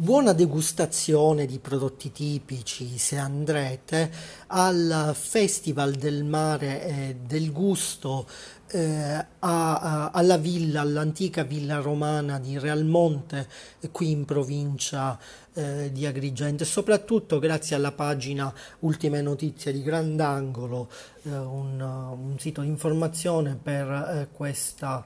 Buona degustazione di prodotti tipici se andrete al Festival del Mare e del Gusto eh, a- a- alla villa, all'antica villa romana di Realmonte, eh, qui in provincia eh, di Agrigento, e soprattutto grazie alla pagina Ultime Notizie di Grandangolo, eh, un, un sito di informazione per eh, questa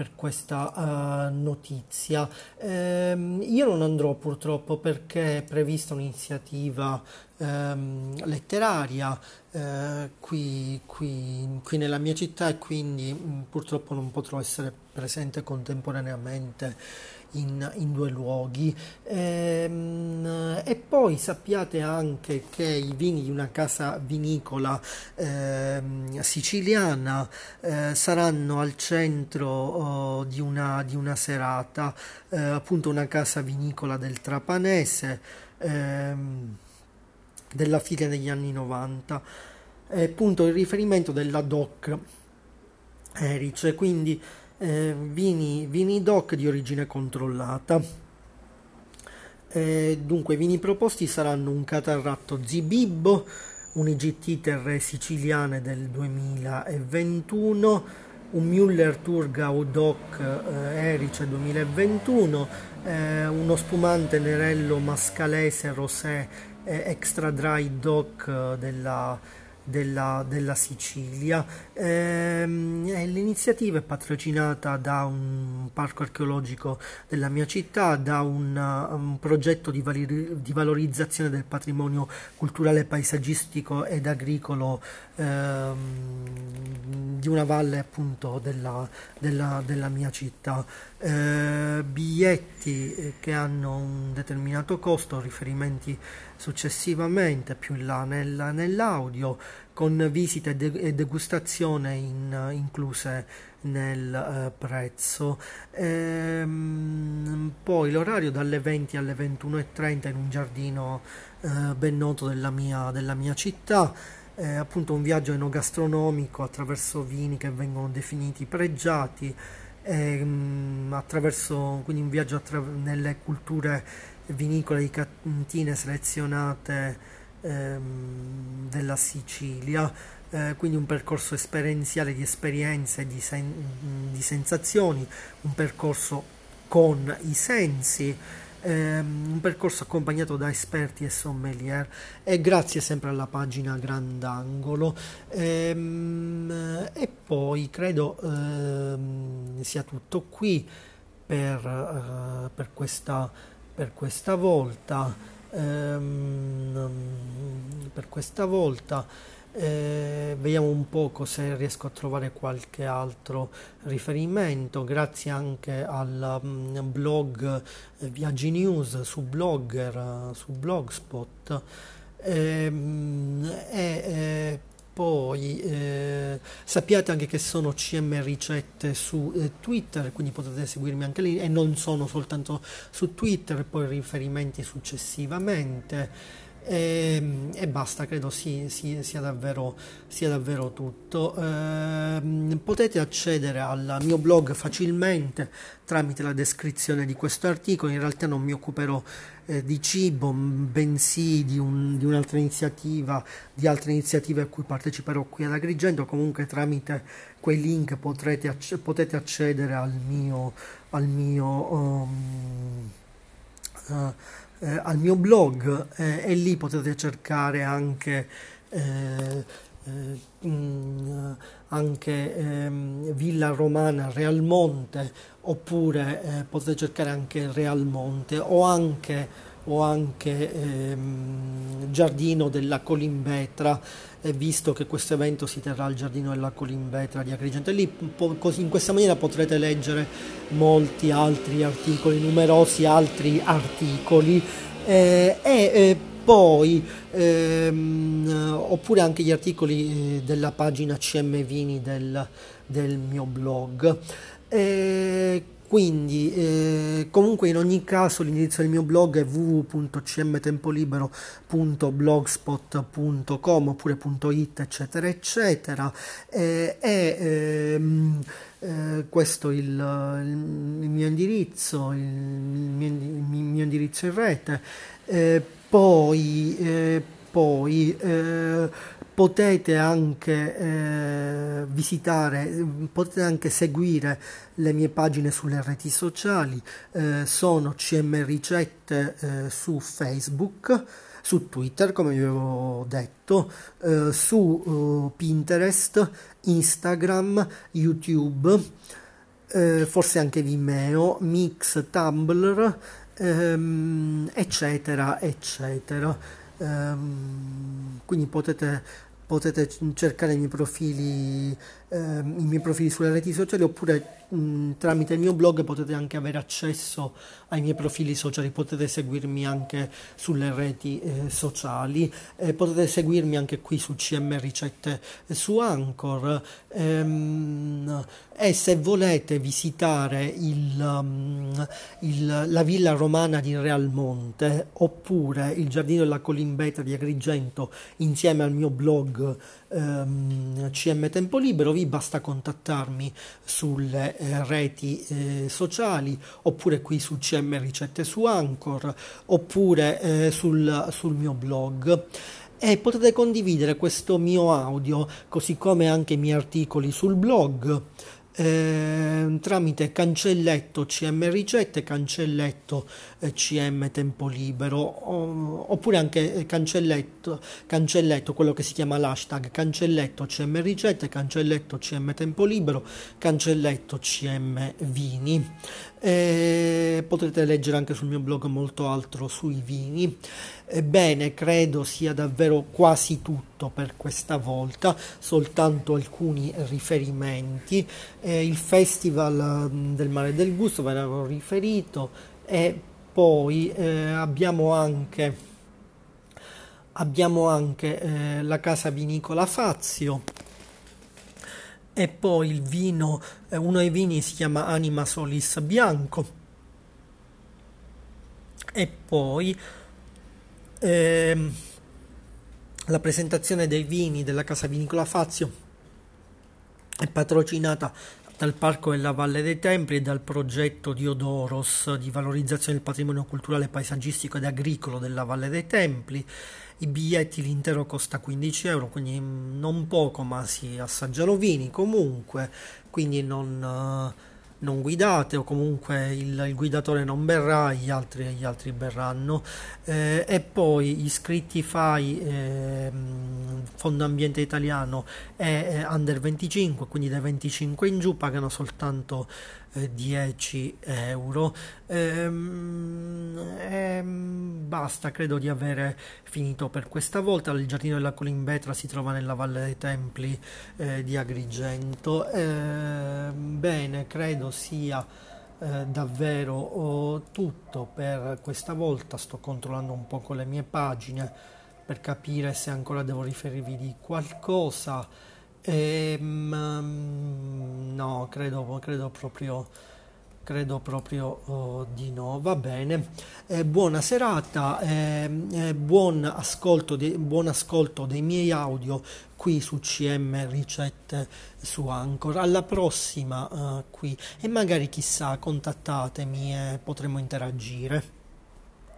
per questa eh, notizia. Ehm, io non andrò purtroppo perché è prevista un'iniziativa ehm, letteraria eh, qui, qui- qui nella mia città e quindi mh, purtroppo non potrò essere presente contemporaneamente in, in due luoghi. Ehm, e poi sappiate anche che i vini di una casa vinicola ehm, siciliana eh, saranno al centro oh, di una, di una serata, eh, appunto una casa vinicola del Trapanese. ehm, della fine degli anni 90, è appunto il riferimento della DOC Erice, quindi eh, vini, vini DOC di origine controllata. Eh, dunque, i vini proposti saranno un Catarratto Zibibbo, un IGT Terre Siciliane del 2021, un Müller Thurgau DOC eh, Erice 2021, eh, uno spumante Nerello Mascalese Rosé eh, Extra Dry DOC eh, della, della- della Sicilia. Ehm, e l'iniziativa è patrocinata da un parco archeologico della mia città, da un, uh, un progetto di, vali- di valorizzazione del patrimonio culturale, paesaggistico ed agricolo ehm, di una valle appunto della, della- della mia città. Eh, biglietti eh, che hanno un determinato costo, riferimenti successivamente più in là nel- nell'audio, con visite de- e degustazione in- incluse nel eh, prezzo. Ehm, poi l'orario dalle 20 alle 21.30 in un giardino eh, ben noto della mia, della mia città. È appunto un viaggio enogastronomico attraverso vini che vengono definiti pregiati, ehm, attraverso quindi un viaggio attra- nelle culture vinicole di cantine selezionate ehm, della Sicilia, eh, quindi un percorso esperienziale di esperienze, di, sen- di sensazioni, un percorso con i sensi, un percorso accompagnato da esperti e sommelier e grazie sempre alla pagina Grandangolo. Ehm, e poi credo ehm, sia tutto qui per, eh, per questa, per questa volta. Ehm, per questa volta eh, vediamo un poco se riesco a trovare qualche altro riferimento. Grazie anche al mm, blog eh, Viaggi News su Blogger, eh, su Blogspot. Ehm, e poi eh, sappiate anche che sono CM Ricette su eh, Twitter, quindi potete seguirmi anche lì e non sono soltanto su Twitter, poi riferimenti successivamente. E, e basta, credo sì, sì, sia davvero, sia davvero tutto. Ehm, potete accedere al mio blog facilmente tramite la descrizione di questo articolo. In realtà non mi occuperò eh, di cibo, bensì di, un- di un'altra iniziativa, di altre iniziative a cui parteciperò qui ad Agrigento. Comunque tramite quei link potrete, potete accedere al mio, al mio, um, eh, eh, al mio blog eh, e lì potete cercare anche, eh, eh, mm, anche ehm, Villa Romana Realmonte oppure eh, potete cercare anche Realmonte o anche, o anche ehm, Giardino della Colimbetra eh, visto che questo evento si terrà al Giardino della Colimbetra di Agrigento e lì in questa maniera potrete leggere molti altri articoli, numerosi altri articoli eh, e eh, poi ehm, oppure anche gli articoli eh, della pagina CM Vini del, del mio blog. Eh, quindi, eh, comunque in ogni caso l'indirizzo del mio blog è www.cmtempolibero.blogspot.com oppure .it eccetera eccetera eh, e ehm, eh, questo è il, il mio indirizzo, il mio, il mio indirizzo in rete. Eh, poi, eh, poi eh, potete anche eh, visitare, potete anche seguire le mie pagine sulle reti sociali, eh, sono CM Ricette eh, su Facebook, su Twitter come vi avevo detto, eh, su uh, Pinterest, Instagram, YouTube, eh, forse anche Vimeo, Mix, Tumblr, ehm, eccetera, eccetera. Ehm, quindi potete potete cercare i miei profili, eh, i miei profili sulle reti sociali oppure mh, tramite il mio blog potete anche avere accesso ai miei profili sociali, potete seguirmi anche sulle reti eh, sociali, eh, potete seguirmi anche qui su CM Ricette su Anchor. Ehm, e se volete visitare il, um, il, la villa romana di Realmonte oppure il giardino della Colimbeta di Agrigento insieme al mio blog ehm, CM Tempo Libero, vi basta contattarmi sulle eh, reti eh, sociali oppure qui su CM Ricette su Anchor oppure eh, sul, sul mio blog. E potete condividere questo mio audio così come anche i miei articoli sul blog eh, tramite cancelletto CM ricette, cancelletto CM tempo libero oppure anche cancelletto, cancelletto, quello che si chiama l'hashtag cancelletto CM ricette, cancelletto CM tempo libero, cancelletto CM vini. Eh, potrete leggere anche sul mio blog molto altro sui vini. Ebbene, credo sia davvero quasi tutto per questa volta, soltanto alcuni riferimenti. Eh, il Festival mm, del Mare del Gusto ve l'avevo riferito e poi eh, abbiamo anche, abbiamo anche eh, la casa vinicola Fazio. E poi il vino, eh, uno dei vini si chiama Anima Solis Bianco. E poi ehm, la presentazione dei vini della casa vinicola Fazio è patrocinata dal Parco della Valle dei Templi e dal progetto Diodoros di valorizzazione del patrimonio culturale, paesaggistico ed agricolo della Valle dei Templi. I biglietti l'intero costa 15 euro, quindi non poco, ma si assaggiano vini comunque, quindi non non guidate o comunque il, il guidatore non berrà, gli altri, gli altri berranno. Eh, e poi iscritti FAI, eh, Fondo Ambiente Italiano è under 25, quindi dai 25 in giù pagano soltanto 10 eh, euro. Ehm, ehm, basta, credo di avere finito per questa volta. Il giardino della Colimbetra si trova nella Valle dei Templi eh, di Agrigento. Ehm, bene, credo sia eh, davvero oh, tutto per questa volta. Sto controllando un po' con le mie pagine per capire se ancora devo riferirvi di qualcosa. Ehm, no, credo, credo proprio, credo proprio oh, di no. Va bene. Eh, buona serata, eh, eh, buon, ascolto de, buon ascolto dei miei audio qui su CM Ricette su Anchor. Alla prossima uh, qui e magari chissà contattatemi e potremo interagire.